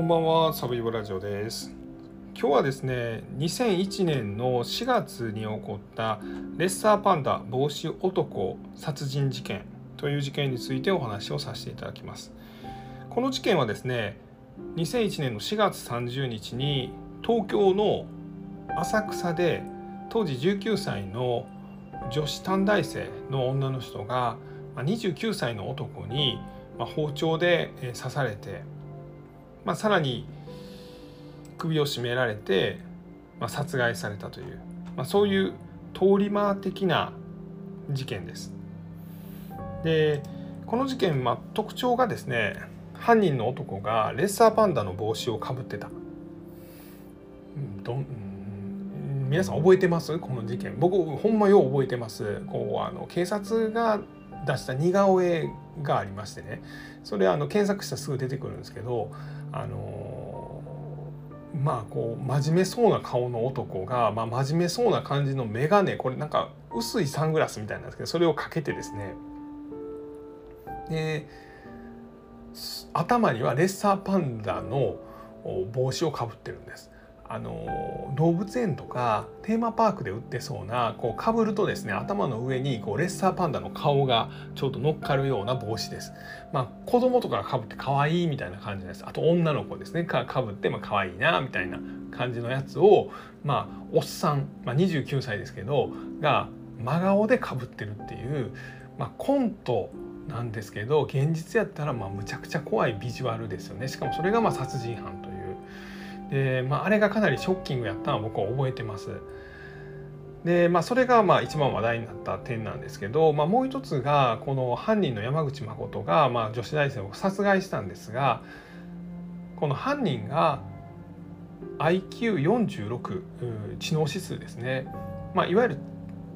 こんばんは、サブイボラジオです。今日はですね、2001年の4月に起こったレッサーパンダ帽子男殺人事件という事件についてお話をさせていただきます。この事件はですね、2001年の4月30日に東京の浅草で当時19歳の女子短大生の女の人が29歳の男に包丁で刺されてまあ、さらに首を絞められて、まあ、殺害されたという、まあ、そういう通り魔的な事件です。でこの事件、まあ、特徴がですね犯人の男がレッサーパンダの帽子をかぶってた。どん皆さん覚えてます？この事件僕ほんまよう覚えてますこうあの警察が出した似顔絵がありましてねそれあの検索したらすぐ出てくるんですけどあのまあこう真面目そうな顔の男が、まあ、真面目そうな感じの眼鏡これなんか薄いサングラスみたいなんですけどそれをかけてですねで頭にはレッサーパンダの帽子をかぶってるんです。あの動物園とかテーマパークで売ってそうなこうかぶるとですね頭の上にこうレッサーパンダの顔がちょっと乗っかるような帽子です。まあ子供とかかぶって可愛いみたいな感じです。あと女の子ですねかぶってまあ可愛いなみたいな感じのやつをまあおっさん、まあ、29歳ですけどが真顔でかぶってるっていう、まあ、コントなんですけど現実やったらまあむちゃくちゃ怖いビジュアルですよね。しかもそれがまあ殺人犯と。で、まあ、あれがかなりショッキングやったのは僕は覚えてます。でまあそれがまあ一番話題になった点なんですけど、まあ、もう一つがこの犯人の山口誠がまあ女子大生を殺害したんですがこの犯人が IQ46 知能指数ですね、まあ、いわゆる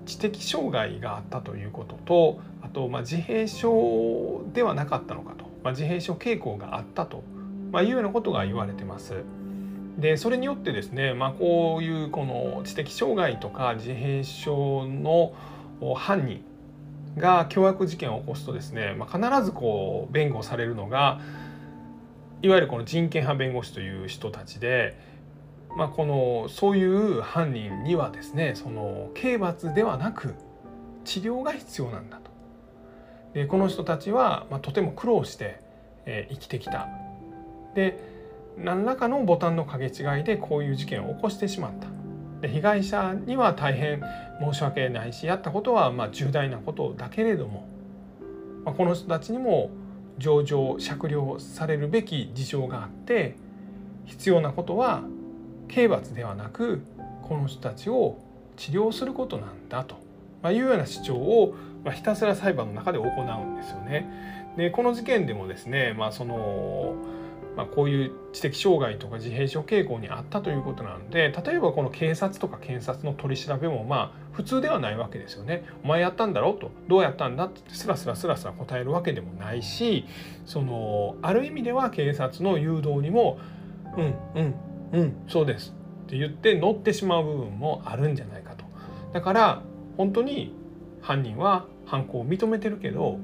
知的障害があったということとあとまあ自閉症ではなかったのかと、まあ、自閉症傾向があったと、まあ、いうようなことが言われてます。でそれによってですね、まあ、こういうこの知的障害とか自閉症の犯人が凶悪事件を起こすとですね、まあ、必ずこう弁護されるのがいわゆるこの人権派弁護士という人たちで、まあ、このそういう犯人にはですねその刑罰ではなく治療が必要なんだと。でこの人たちは、まあ、とても苦労して、えー、生きてきた。で何らかのボタンの掛け違いでこういう事件を起こしてしまったで被害者には大変申し訳ないしやったことはま重大なことだけれども、まあ、この人たちにも上場酌量されるべき事情があって必要なことは刑罰ではなくこの人たちを治療することなんだと、まいうような主張を、まひたすら裁判の中で行うんですよね。でこの事件でもですね、まあ、そのまあ、こういう知的障害とか自閉症傾向にあったということなので例えばこの警察とか検察の取り調べもまあ普通ではないわけですよね。お前やったんだろ？うとどうやったんだ？ってスラスラスラスラ答えるわけでもないしそのある意味では警察の誘導にも「うんうんうんそうです」って言って乗ってしまう部分もあるんじゃないかと。だから本当に犯人は犯行を認めてるけど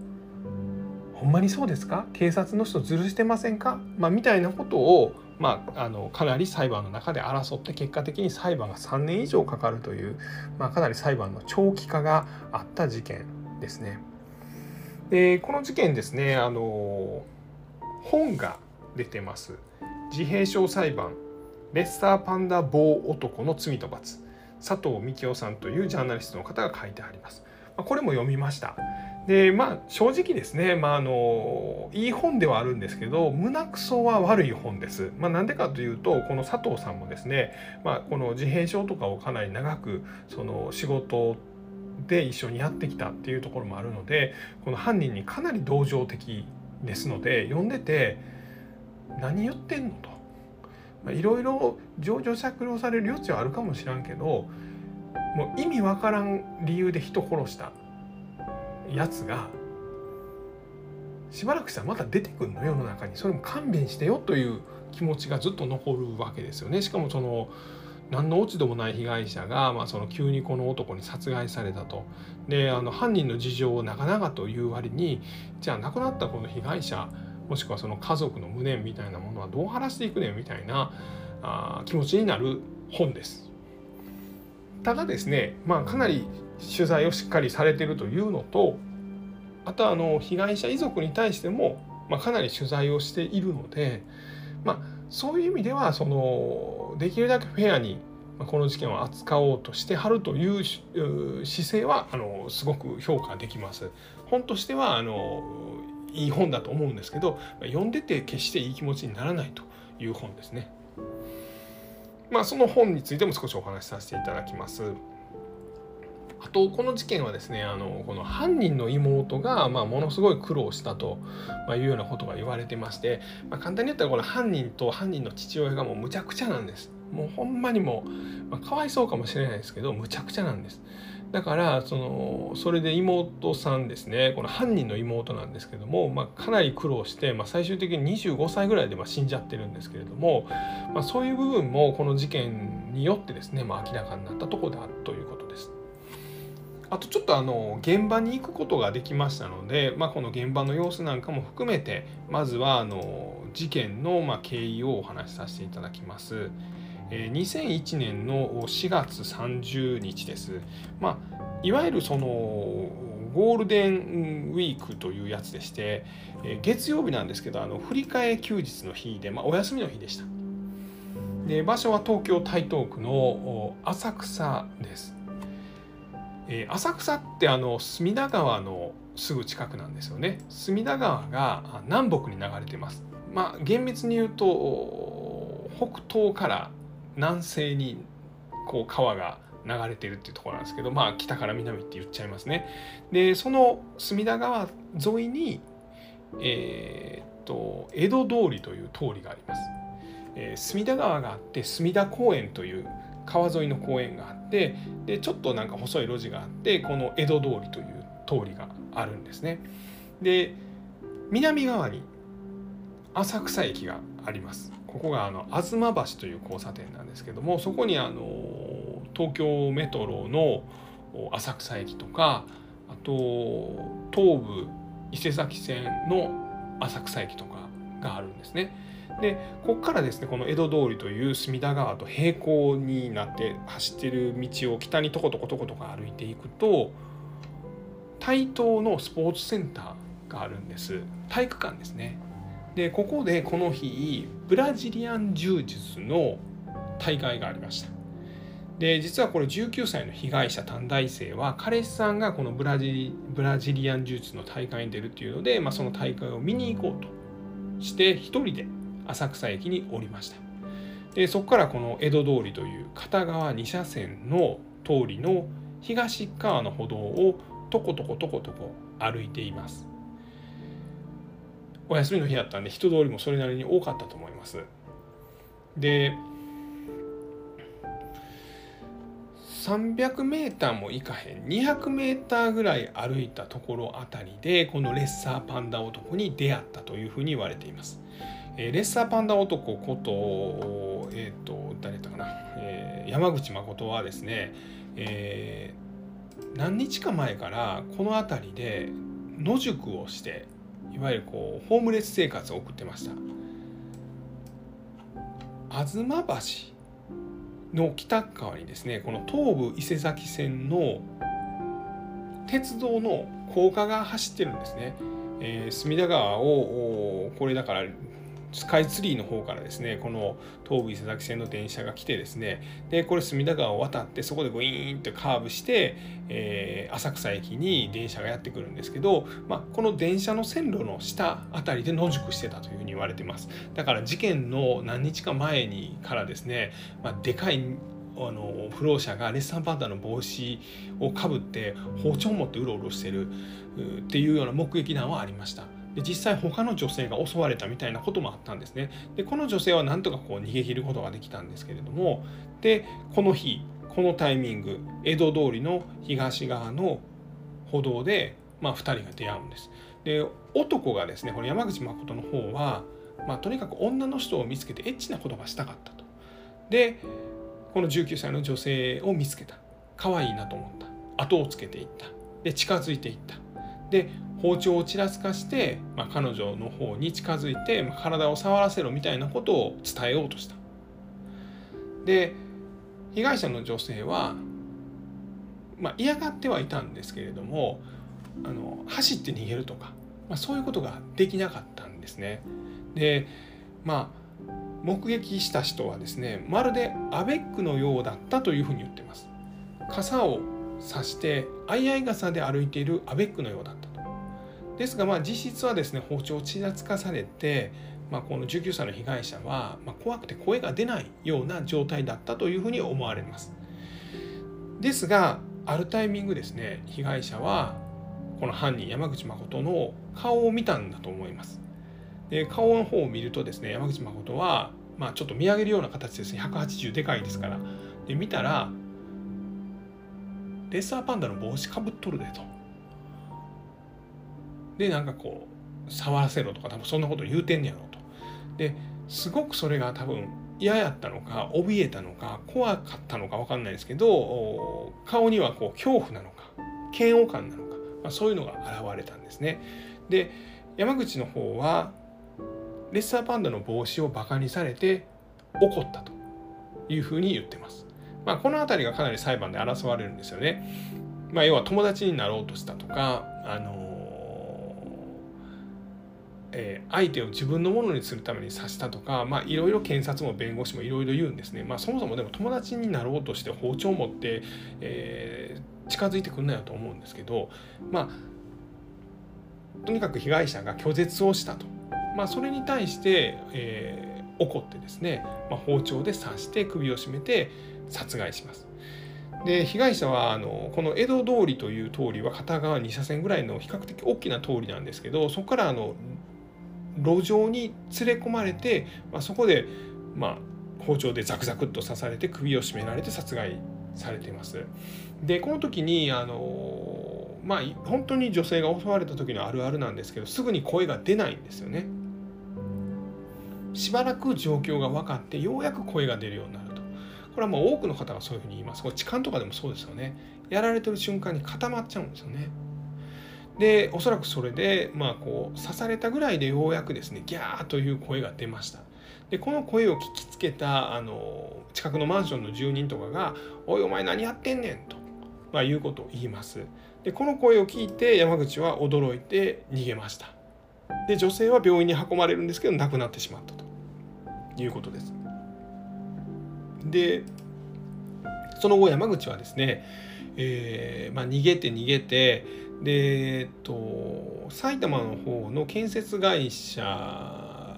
ほんまにそうですか警察の人ずるしてませんか、まあ、みたいなことを、まあ、あのかなり裁判の中で争って結果的に裁判が3年以上かかるという、まあ、かなり裁判の長期化があった事件ですね。でこの事件ですねあの本が出てます。自閉症裁判レッサーパンダ棒男の罪と罰佐藤幹夫さんというジャーナリストの方が書いてあります。これも読みました。でまあ正直ですね、まあ、あのいい本ではあるんですけど胸くそは悪い本です。まあ、なんでかというとこの佐藤さんもですね、まあ、この自閉症とかをかなり長くその仕事で一緒にやってきたっていうところもあるのでこの犯人にかなり同情的ですので読んでて何言ってんのといろいろ情状酌量される余地はあるかもしらんけどもう意味わからん理由で人殺したやつがしばらくしたらまた出てくるの世の中にそれも勘弁してよという気持ちがずっと残るわけですよね。しかもその何の落ち度もない被害者が、まあ、その急にこの男に殺害されたとであの犯人の事情を長々と言う割にじゃあ亡くなったこの被害者もしくはその家族の無念みたいなものはどう晴らしていくねんみたいなあ気持ちになる本です。ただですね、まあ、かなり取材をしっかりされてるというのとあとはあの被害者遺族に対しても、まあ、かなり取材をしているので、まあ、そういう意味ではそのできるだけフェアにこの事件を扱おうとしてはるという姿勢はあのすごく評価できます。本としてはあのいい本だと思うんですけど読んでて決していい気持ちにならないという本ですね。まあその本についても少しお話しさせていただきます。あとこの事件はですねあのこの犯人の妹が、まあ、ものすごい苦労したというようなことが言われてまして、まあ、簡単に言ったらこの犯人と犯人の父親がもうむちゃくちゃなんです。もうほんまにもう、まあ、かわいそうかもしれないですけどむちゃくちゃなんです。だからそのそれで妹さんですねこの犯人の妹なんですけども、まあ、かなり苦労して、まあ、最終的に25歳ぐらいでま死んじゃってるんですけれども、まあ、そういう部分もこの事件によってですね、ま、明らかになったとこであるということです。あとちょっとあの現場に行くことができましたので、まあ、この現場の様子なんかも含めてまずはあの事件のま経緯をお話しさせていただきます。2001年の4月30日です。まあ、いわゆるそのゴールデンウィークというやつでして、月曜日なんですけどあの振り替え休日の日で、まあ、お休みの日でした。で場所は東京台東区の浅草です。えー、浅草ってあの隅田川のすぐ近くなんですよね隅田川が南北に流れてますまあ厳密に言うと北東から南西にこう川が流れてるっていうとこなんですけどまあ北から南って言っちゃいますねでその隅田川沿いにえー、っと江戸通りという通りがあります、えー、隅田川があって隅田公園という川沿いの公園があってでちょっとなんか細い路地があってこの江戸通りという通りがあるんですね。で南側に浅草駅があります。ここがあの吾妻橋という交差点なんですけどもそこにあの東京メトロの浅草駅とかあと東武伊勢崎線の浅草駅とかがあるんですね。でここからですねこの江戸通りという隅田川と平行になって走ってる道を北にとことことことか歩いていくと台東のスポーツセンターがあるんです体育館ですねでここでこの日ブラジリアン柔術の大会がありました。で実はこれ19歳の被害者短大生は彼氏さんがこのブラジブラジリアン柔術の大会に出るっていうので、まあ、その大会を見に行こうとして一人で浅草駅に降りました。でそこからこの江戸通りという片側2車線の通りの東側の歩道をとことことことこ歩いています。お休みの日だったんで人通りもそれなりに多かったと思います。で300メーターもいかへん200メーターぐらい歩いたところあたりでこのレッサーパンダ男に出会ったというふうに言われています。えレッサーパンダ男こと、えっ、ー、と、誰だったかな、えー、山口誠はですね、えー、何日か前からこの辺りで野宿をして、いわゆるこうホームレス生活を送ってました。吾妻橋の北側にですねこの東武伊勢崎線の鉄道の高架が走ってるんですね。えー、隅田川をこれだからスカイツリーの方からですねこの東武伊勢崎線の電車が来てですねでこれ隅田川を渡ってそこでグイーンとカーブして、えー、浅草駅に電車がやってくるんですけど、まあ、この電車の線路の下辺りで野宿してたというふうに言われてますだから事件の何日か前にからですね、まあ、でかいあの不老者がレッサンパンダの帽子をかぶって包丁を持ってうろうろしてるっていうような目撃談はありました。で実際他の女性が襲われたみたいなこともあったんですね。でこの女性はなんとかこう逃げ切ることができたんですけれどもでこの日このタイミング江戸通りの東側の歩道で、まあ、2人が出会うんです。で男がですねこの山口誠の方は、まあ、とにかく女の人を見つけてエッチなことがしたかったと。でこの19歳の女性を見つけた。可愛いなと思った。後をつけていった。で近づいていった。で包丁をちらつかして、まあ、彼女の方に近づいて、まあ、体を触らせろみたいなことを伝えようとした。で被害者の女性は、まあ、嫌がってはいたんですけれどもあの走って逃げるとか、まあ、そういうことができなかったんですね。でまあ目撃した人はですねまるでアベックのようだったというふうに言ってます。傘を差して相合い傘で歩いているアベックのようだったと。ですがまあ実質はですね包丁をちらつかされて、まあ、この19歳の被害者は、ま怖くて声が出ないような状態だったというふうに思われます。ですがあるタイミングですね被害者はこの犯人山口誠の顔を見たんだと思います。で顔の方を見るとですね山口誠は、まあ、ちょっと見上げるような形ですね180でかいですからで見たらレッサーパンダの帽子かぶっとるでとでなんかこう触らせろとか多分そんなこと言うてんねやろとですごくそれが多分嫌やったのか怯えたのか怖かったのか分かんないですけど顔にはこう恐怖なのか嫌悪感なのか、まあ、そういうのが現れたんですね。で山口の方はレッサーパンダの帽子をバカにされて怒ったというふうに言ってます。まあ、この辺りがかなり裁判で争われるんですよね。まあ、要は友達になろうとしたとか、あのえー、相手を自分のものにするために刺したとかいろいろ検察も弁護士もいろいろ言うんですね。まあ、そもそもでも友達になろうとして包丁を持って、えー、近づいてくんなよと思うんですけどまあとにかく被害者が拒絶をしたと。まあ、それに対して、えー、怒ってですね、まあ、包丁で刺して首を絞めて殺害します。で被害者はあのこの江戸通りという通りは片側2車線ぐらいの比較的大きな通りなんですけどそこからあの路上に連れ込まれて、まあ、そこで、まあ、包丁でザクザクっと刺されて首を絞められて殺害されています。でこの時にあのまあ本当に女性が襲われた時のあるあるなんですけどすぐに声が出ないんですよね。しばらく状況が分かってようやく声が出るようになる。これはもう多くの方がそういうふうに言います。これ痴漢とかでもそうですよね。やられてる瞬間に固まっちゃうんですよね。でおそらくそれで、まあ、こう刺されたぐらいでようやくですねギャーという声が出ましたでこの声を聞きつけたあの近くのマンションの住人とかが「おいお前何やってんねん」と、まあ、いうことを言いますでこの声を聞いて山口は驚いて逃げましたで女性は病院に運ばれるんですけど亡くなってしまったということですでその後山口はですね、えーまあ、逃げて逃げてで、えっと、埼玉の方の建設会社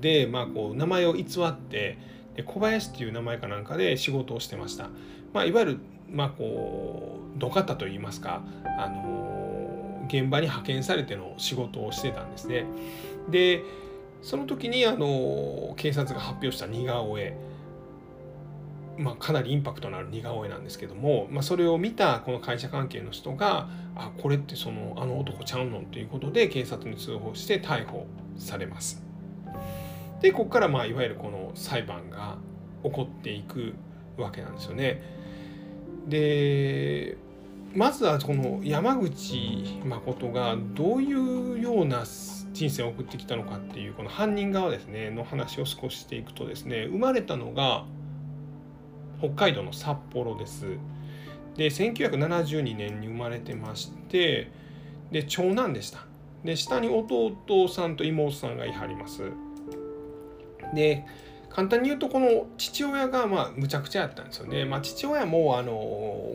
で、まあ、こう名前を偽ってで小林っていう名前かなんかで仕事をしてました。まあ、いわゆる、まあ、こう土方といいますか、あの現場に派遣されての仕事をしてたんですね。でその時にあの警察が発表した似顔絵まあ、かなりインパクトのある似顔絵なんですけども、まあ、それを見たこの会社関係の人があこれってそのあの男ちゃうのということで警察に通報して逮捕されます。でここからまあいわゆるこの裁判が起こっていくわけなんですよね。でまずはこの山口誠がどういうような人生を送ってきたのかっていうこの犯人側ですねの話を少ししていくとですね生まれたのが北海道の札幌です。で1972年に生まれてましてで長男でした。で下に弟さんと妹さんがいはります。で簡単に言うとこの父親がまあむちゃくちゃやったんですよね。まあ、父親もあの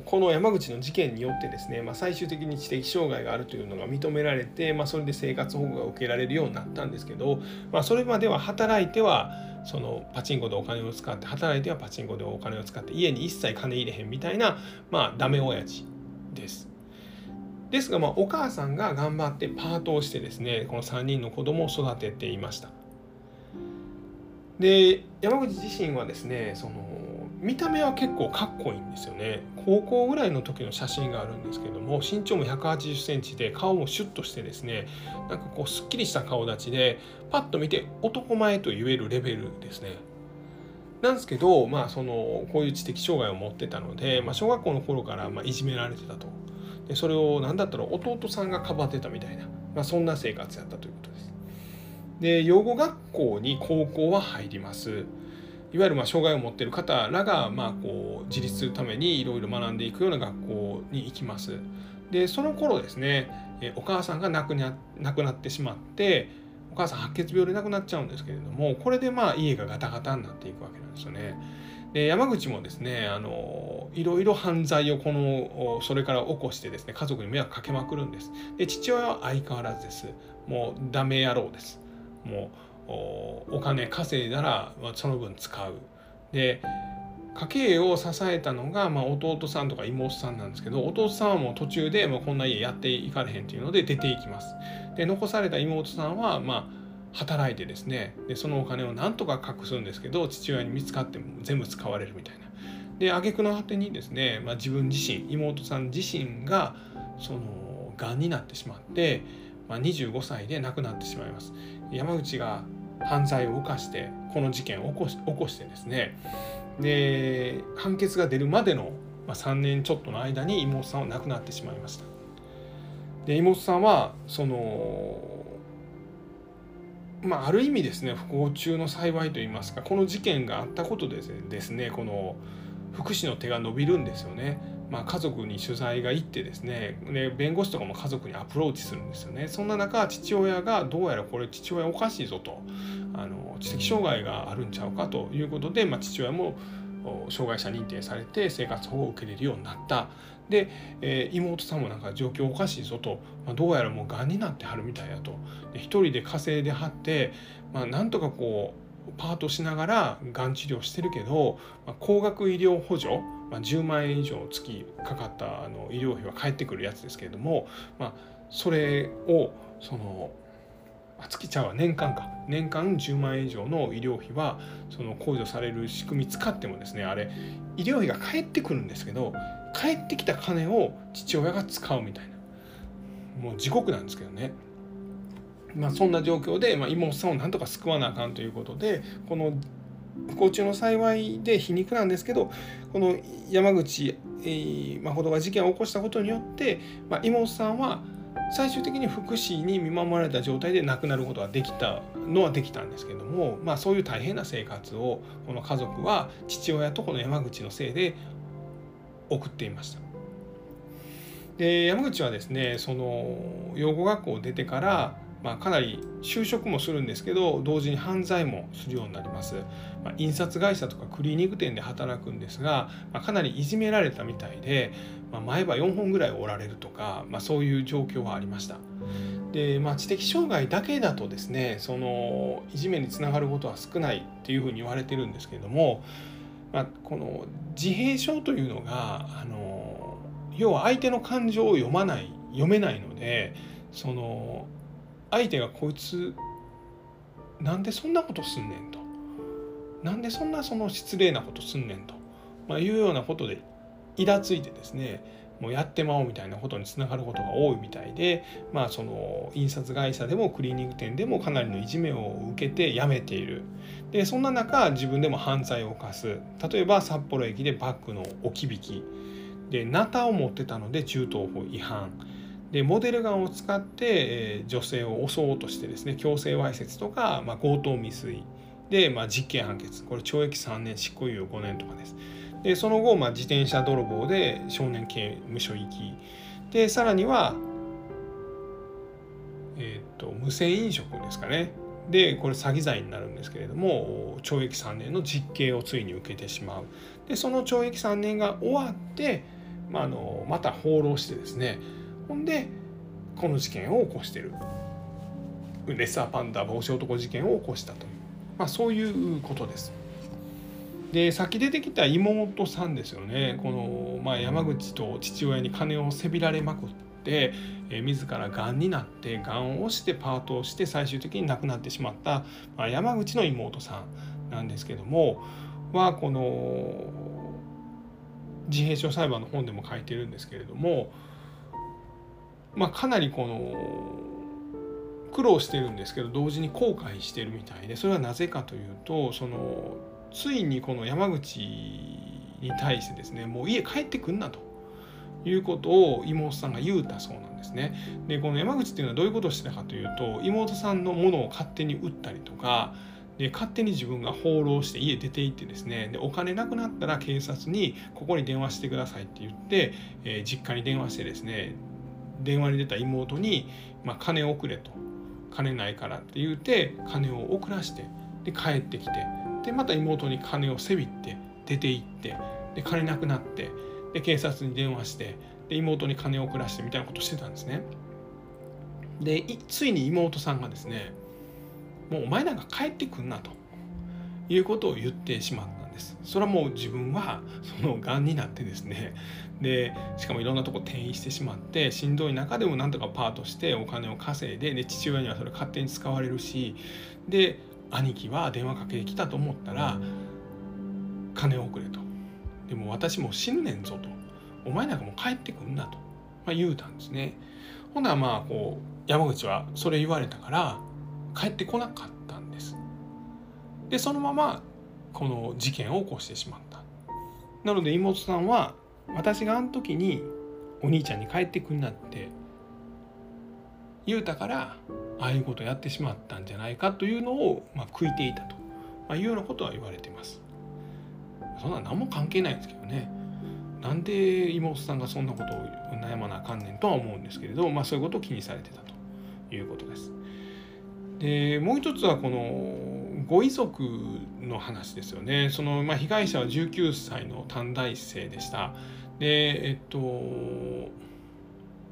この山口の事件によってですね、まあ、最終的に知的障害があるというのが認められて、まあ、それで生活保護が受けられるようになったんですけど、まあ、それまでは働いてはそのパチンコでお金を使って働いてはパチンコでお金を使って家に一切金入れへんみたいなまあダメ親父です。ですがまあお母さんが頑張ってパートをしてですねこの3人の子供を育てていました。で山口自身はですねその見た目は結構かっこいいんですよね高校ぐらいの時の写真があるんですけども身長も1 8 0センチで顔もシュッとしてですねなんかこうすっきりした顔立ちでパッと見て男前と言えるレベルですねなんですけど、まあ、そのこういう知的障害を持ってたので、まあ、小学校の頃からまいじめられてたと。でそれを何だったら弟さんがかばってたみたいな、まあ、そんな生活やったということです。で養護学校に高校は入ります。いわゆるま障害を持ってる方らがまこう自立するためにいろいろ学んでいくような学校に行きます。でその頃ですねお母さんが亡くな亡くなってしまってお母さん白血病で亡くなっちゃうんですけれどもこれでまあ家がガタガタになっていくわけなんですよね。で山口もですねあのいろいろ犯罪をこのそれから起こしてですね家族に迷惑かけまくるんです。で父親は相変わらずです。もうダメ野郎です。もうお金稼いだらその分使う。で家計を支えたのが、まあ、弟さんとか妹さんなんですけど弟さんはもう途中でもうこんな家やっていかれへんっていうので出ていきます。で残された妹さんはまあ働いてですねでそのお金をなんとか隠すんですけど父親に見つかっても全部使われるみたいな。で挙句の果てにですね、まあ、自分自身妹さん自身がそのがんになってしまって、まあ、25歳で亡くなってしまいます。山口が犯罪を犯してこの事件を起こし起こしてですねで判決が出るまでの3年ちょっとの間に妹さんは亡くなってしまいましたで妹さんはそのまあある意味ですね不幸中の幸いといいますかこの事件があったことでですねこの福祉の手が伸びるんですよね。まあ、家族に取材が行ってですねで弁護士とかも家族にアプローチするんですよね。そんな中父親がどうやらこれ父親おかしいぞとあの知的障害があるんちゃうかということで、まあ、父親も障害者認定されて生活保護を受けれるようになった。で、えー、妹さんもなんか状況おかしいぞと、まあ、どうやらもうがんになってはるみたいやと。で一人で稼いではって、まあ、なんとかこうパートしながらがん治療してるけど、まあ、高額医療補助、まあ、10万円以上月かかったあの医療費は返ってくるやつですけれども、まあ、それをその月ちゃうわ年間か年間10万円以上の医療費はその控除される仕組み使ってもですねあれ医療費が返ってくるんですけど返ってきた金を父親が使うみたいなもう地獄なんですけどね。まあ、そんな状況で、まあ、妹さんをなんとか救わなあかんということでこの不幸中の幸いで皮肉なんですけどこの山口、えー、誠が事件を起こしたことによって、まあ、妹さんは最終的に福祉に見守られた状態で亡くなることができたのはできたんですけども、まあ、そういう大変な生活をこの家族は父親とこの山口のせいで送っていました。で山口はですねその養護学校を出てからまあ、かなり就職もするんですけど同時に犯罪もするようになります、まあ、印刷会社とかクリーニング店で働くんですが、まあ、かなりいじめられたみたいで、まあ、前歯4本ぐらい折られるとか、まあ、そういう状況はありました。で、まあ、知的障害だけだとですねそのいじめにつながることは少ないっていうふうに言われてるんですけれども、まあ、この自閉症というのがあの要は相手の感情を読まない読めないのでその相手がこいつなんでそんなことすんねんと。なんでそんなその失礼なことすんねんと、まあ、いうようなことでイラついてですねもうやってまおうみたいなことにつながることが多いみたいで、まあ、その印刷会社でもクリーニング店でもかなりのいじめを受けて辞めている。でそんな中自分でも犯罪を犯す。例えば札幌駅でバッグの置き引き。でナタを持ってたので銃刀法違反。でモデルガンを使って、え女性を襲おうとしてですね強制わいせつとか、まあ、強盗未遂で、まあ、実刑判決これ懲役3年執行猶予5年とかです。でその後、まあ、自転車泥棒で少年刑務所行き。でさらには、えーと、と無銭飲食ですかね。でこれ詐欺罪になるんですけれども懲役3年の実刑をついに受けてしまう。でその懲役3年が終わって、まあ、あのまた放浪してですねほんでこの事件を起こしてる。レッサーパンダ帽子男事件を起こしたと。いう、まあ、そういうことです。で先出てきた妹さんですよね。この、まあ、山口と父親に金をせびられまくって、えー、自らがんになってがんをしてパートをして最終的に亡くなってしまった、まあ、山口の妹さんなんですけどもはこの自閉症裁判の本でも書いてるんですけれどもまあ、かなりこの苦労してるんですけど同時に後悔してるみたいでそれはなぜかというとそのついにこの山口に対してですねもう家帰ってくんなということを妹さんが言うたそうなんですね。でこの山口っていうのはどういうことをしてたかというと妹さんのものを勝手に売ったりとかで勝手に自分が放浪して家出て行ってですねでお金なくなったら警察にここに電話してくださいって言って、えー、実家に電話してですね電話に出た妹に、まあ、金を送れと。金ないからって言うて金を送らしてで帰ってきて。でまた妹に金をせびって出て行って。で金なくなって。で警察に電話して。で妹に金を送らしてみたいなことしてたんですね。でついに妹さんがですねもうお前なんか帰ってくんなと。いうことを言ってしまっです。それはもう自分はそのがんになってですね。でしかもいろんなとこ転移してしまってしんどい中でもなんとかパートしてお金を稼いでで父親にはそれ勝手に使われるしで兄貴は電話かけてきたと思ったら金を送れと。でも私も死ぬねんぞと。お前なんかもう帰ってくんなと、まあ、言うたんですね。ほなまあこう山口はそれ言われたから帰ってこなかったんです。でそのままこの事件を起こしてしまった。なので妹さんは私があの時にお兄ちゃんに帰ってくんなって言うたからああいうことやってしまったんじゃないかというのを、まあ、悔いていたと、まあ、いうようなことは言われてます。そんな何も関係ないんですけどね。なんで妹さんがそんなことを悩まなあかんねんとは思うんですけれど、まあ、そういうことを気にされてたということです。でもう一つはこのご遺族の話ですよね。その、まあ、被害者は19歳の短大生でした。でえっとお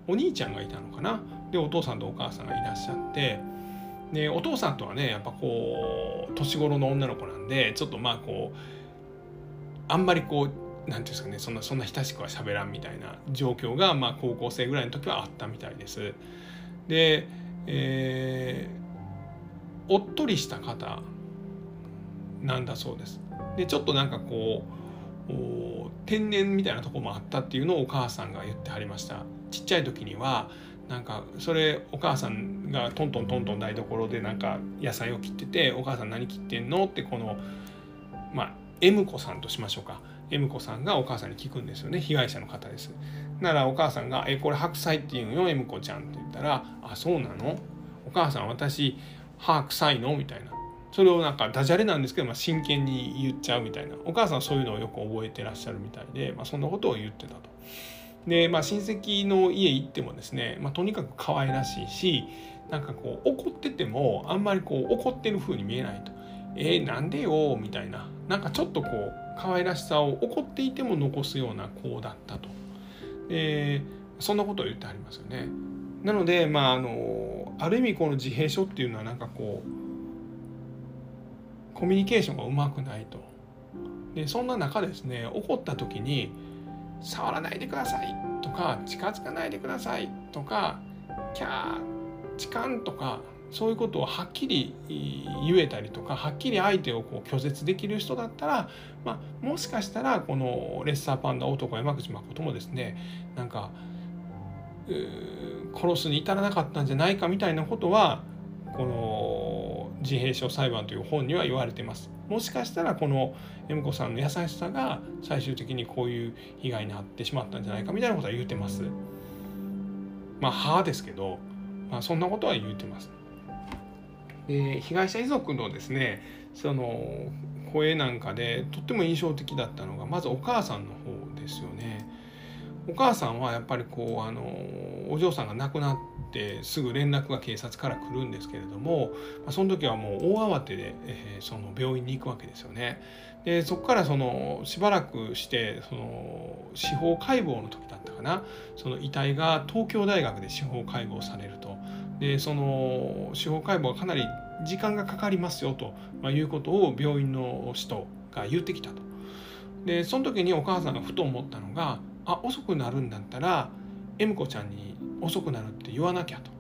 兄ちゃんがいたのかな。でお父さんとお母さんがいらっしゃって。でお父さんとはねやっぱこう年頃の女の子なんでちょっとまあこうあんまりこう何て言うんですかねそんなそんな親しくは喋らんみたいな状況が、まあ、高校生ぐらいの時はあったみたいです。で、えーおっとりした方なんだそうです。でちょっとなんかこう天然みたいなとこもあったっていうのをお母さんが言ってはりました。ちっちゃい時にはなんかそれお母さんがトントントントン台所でなんか野菜を切ってて「お母さん何切ってんの?」ってこのまあ M 子さんとしましょうか M 子さんがお母さんに聞くんですよね被害者の方です。ならお母さんが「えこれ白菜っていうのよ？M 子ちゃん」って言ったら「あそうなのお母さん私歯臭いの？みたいなそれをなんかダジャレなんですけど、まあ、真剣に言っちゃうみたいなお母さんはそういうのをよく覚えてらっしゃるみたいで、まあ、そんなことを言ってたと。でまあ親戚の家行ってもですね、まあ、とにかく可愛らしいしなんかこう怒っててもあんまりこう怒ってる風に見えないと。えー、なんでよみたいななんかちょっとこう可愛らしさを怒っていても残すような子だったと。でそんなことを言ってありますよね。なのでまああのある意味この自閉症っていうのはなんかこうコミュニケーションがうまくないと。でそんな中ですね怒った時に「触らないでください」とか「近づかないでください」とか「キャー痴漢」とかそういうことをはっきり言えたりとかはっきり相手をこう拒絶できる人だったら、まあ、もしかしたらこのレッサーパンダ男山口誠もですねなんか殺すに至らなかったんじゃないかみたいなことはこの自閉症裁判という本には言われてます。もしかしたらこの M 子さんの優しさが最終的にこういう被害に遭ってしまったんじゃないかみたいなことは言うてます。まあ母ですけど、まあ、そんなことは言うてます。で被害者遺族のですねその声なんかでとっても印象的だったのがまずお母さんの方ですよね。お母さんはやっぱりこうあのお嬢さんが亡くなってすぐ連絡が警察から来るんですけれどもまその時はもう大慌てで、えー、その病院に行くわけですよね。でそこからそのしばらくしてその司法解剖の時だったかなその遺体が東京大学で司法解剖されると。でその司法解剖はかなり時間がかかりますよと、まあ、いうことを病院の人が言ってきたと。でその時にお母さんがふと思ったのがあ遅くなるんだったら M 子ちゃんに遅くなるって言わなきゃと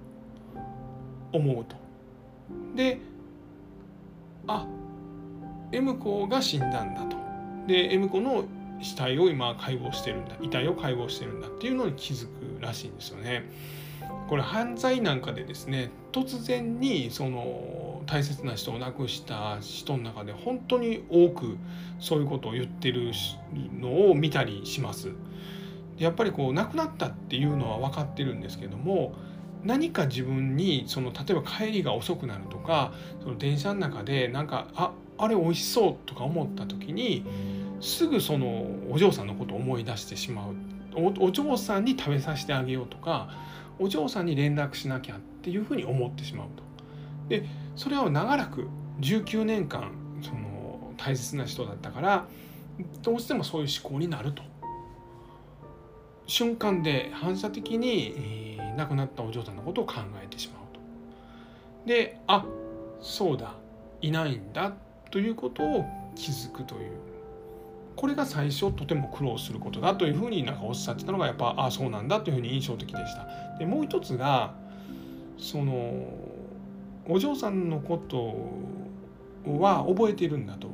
思うと。であ M 子が死んだんだと。で M 子の死体を今解剖してるんだ遺体を解剖してるんだっていうのに気づくらしいんですよね。これ犯罪なんかでですね突然にその大切な人を亡くした人の中で本当に多くそういうことを言ってるのを見たりします。やっぱりこう亡くなったっていうのは分かってるんですけども何か自分にその例えば帰りが遅くなるとかその電車の中でなんかああれ美味しそうとか思った時にすぐそのお嬢さんのことを思い出してしまうお嬢さんに食べさせてあげようとかお嬢さんに連絡しなきゃっていうふうに思ってしまうと。でそれを長らく19年間その大切な人だったからどうしてもそういう思考になると。瞬間で反射的に、えー、亡くなったお嬢さんのことを考えてしまうと。であそうだいないんだということを気づくというこれが最初とても苦労することだというふうになんかおっしゃってたのがやっぱああそうなんだというふうに印象的でした。でもう一つがそのお嬢さんのことは覚えているんだと。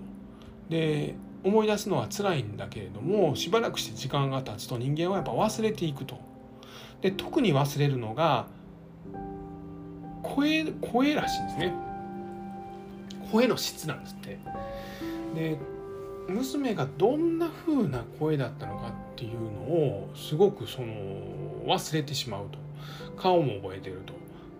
で思い出すのは辛いんだけれどもしばらくして時間が経つと人間はやっぱ忘れていくと。で特に忘れるのが声声らしいんですね。声の質なんですって。で娘がどんな風な声だったのかっていうのをすごくその忘れてしまうと顔も覚えてると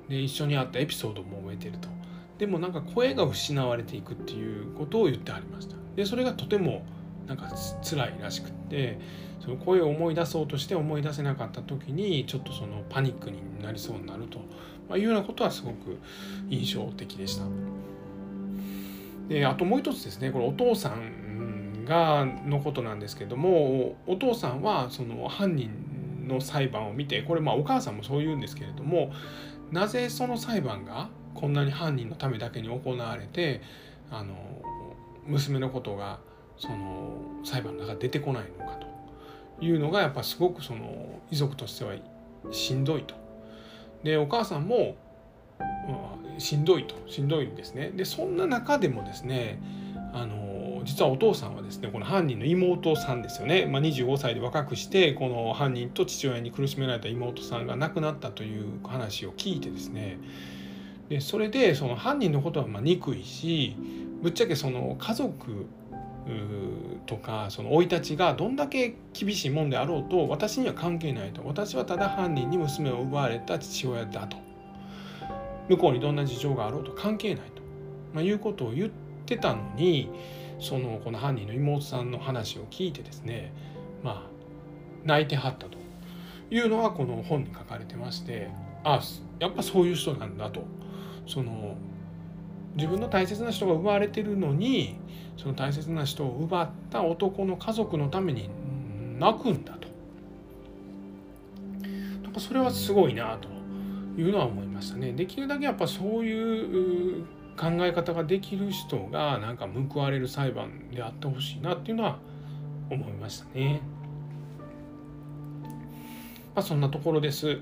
で一緒に会ったエピソードも覚えてるとでもなんか声が失われていくっていうことを言ってありましたでそれがとてもなんか辛いらしくってその声を思い出そうとして思い出せなかった時にちょっとそのパニックになりそうになると、ま、いうようなことはすごく印象的でした。であともう一つですねこれお父さんがのことなんですけどもお父さんはその犯人の裁判を見てこれまあお母さんもそう言うんですけれどもなぜその裁判がこんなに犯人のためだけに行われてあの娘のことがその裁判の中で出てこないのかというのがやっぱすごくその遺族としてはしんどいと。でお母さんも、うん、しんどいとしんどいんですね。でそんな中でもですねあの実はお父さんはですねこの犯人の妹さんですよね、まあ、25歳で若くしてこの犯人と父親に苦しめられた妹さんが亡くなったという話を聞いてですねでそれでその犯人のことはま憎いしぶっちゃけその家族とかその生い立ちがどんだけ厳しいもんであろうと私には関係ないと。私はただ犯人に娘を奪われた父親だと。向こうにどんな事情があろうと。関係ないと、まあ、いうことを言ってたのにそのこの犯人の妹さんの話を聞いてですねまあ泣いてはったと。いうのはこの本に書かれてましてあやっぱそういう人なんだと。その自分の大切な人が奪われてるのにその大切な人を奪った男の家族のために泣くんだと。なんかそれはすごいなというのは思いましたね。できるだけやっぱそういう考え方ができる人がなんか報われる裁判であってほしいなっていうのは思いましたね。まあ、そんなところです。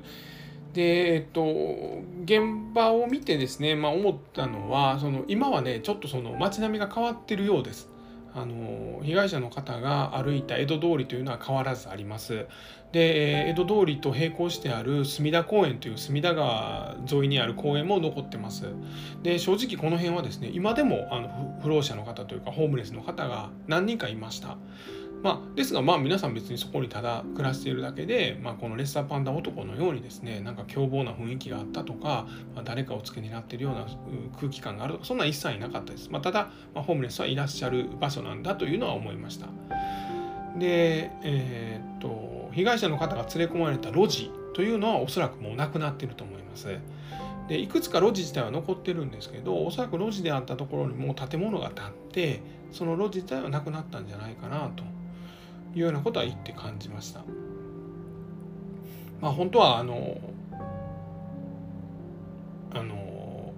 で、えっと、現場を見てですね、まあ、思ったのはその今はねちょっとその街並みが変わってるようです。あの被害者の方が歩いた江戸通りというのは変わらずあります。で江戸通りと並行してある隅田公園という隅田川沿いにある公園も残ってます。で正直この辺はですね今でもあの不老者の方というかホームレスの方が何人かいました。まあ、ですがまあ皆さん別にそこにただ暮らしているだけで、まあ、このレッサーパンダ男のようにですねなんか凶暴な雰囲気があったとか、まあ、誰かを付け狙ってるような空気感があるとかそんな一切なかったです、まあ、ただ、まあ、ホームレスはいらっしゃる場所なんだというのは思いました。で、えー、っと被害者の方が連れ込まれた路地というのはおそらくもうなくなっていると思います。でいくつか路地自体は残ってるんですけどおそらく路地であったところにもう建物が建ってその路地自体はなくなったんじゃないかなというようなことは言って感じました。まあ、本当はあのあの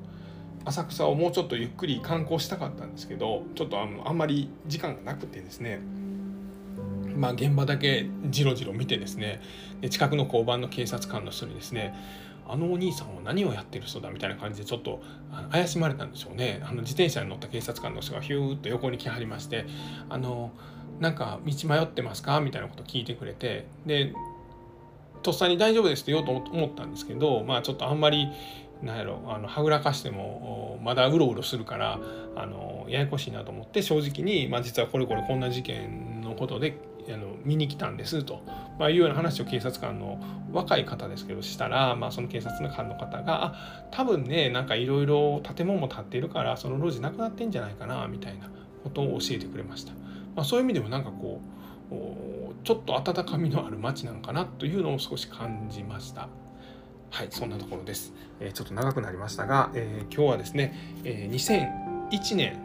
浅草をもうちょっとゆっくり観光したかったんですけどちょっとあのあんまり時間がなくてですね。まあ、現場だけじろじろ見てですね。近くの交番の警察官の人にですねあのお兄さんは何をやってる人だみたいな感じでちょっと怪しまれたんでしょうね。あの自転車に乗った警察官の人がヒューッと横に来はりましてあのなんか道迷ってますか？みたいなこと聞いてくれて。でとっさに大丈夫ですって言おうと思ったんですけどまあちょっとあんまりなんやろあのはぐらかしてもまだうろうろするからあのややこしいなと思って正直に、まあ、実はこれこれこんな事件のことであの見に来たんですと、まあ、いうような話を警察官の若い方ですけどしたら、まあ、その警察官の方が「あ多分ねなんかいろいろ建物も建っているからその路地なくなってんじゃないかな」みたいなことを教えてくれました。まあ、そういう意味でもなんかこうちょっと温かみのある街なんかなというのを少し感じました。はい、そんなところです。えー、ちょっと長くなりましたが、えー、今日はですね、えー、2001年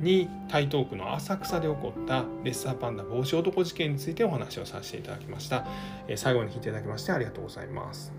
に台東区の浅草で起こったレッサーパンダ帽子男事件についてお話をさせていただきました。え最後に聞いていただきましてありがとうございます。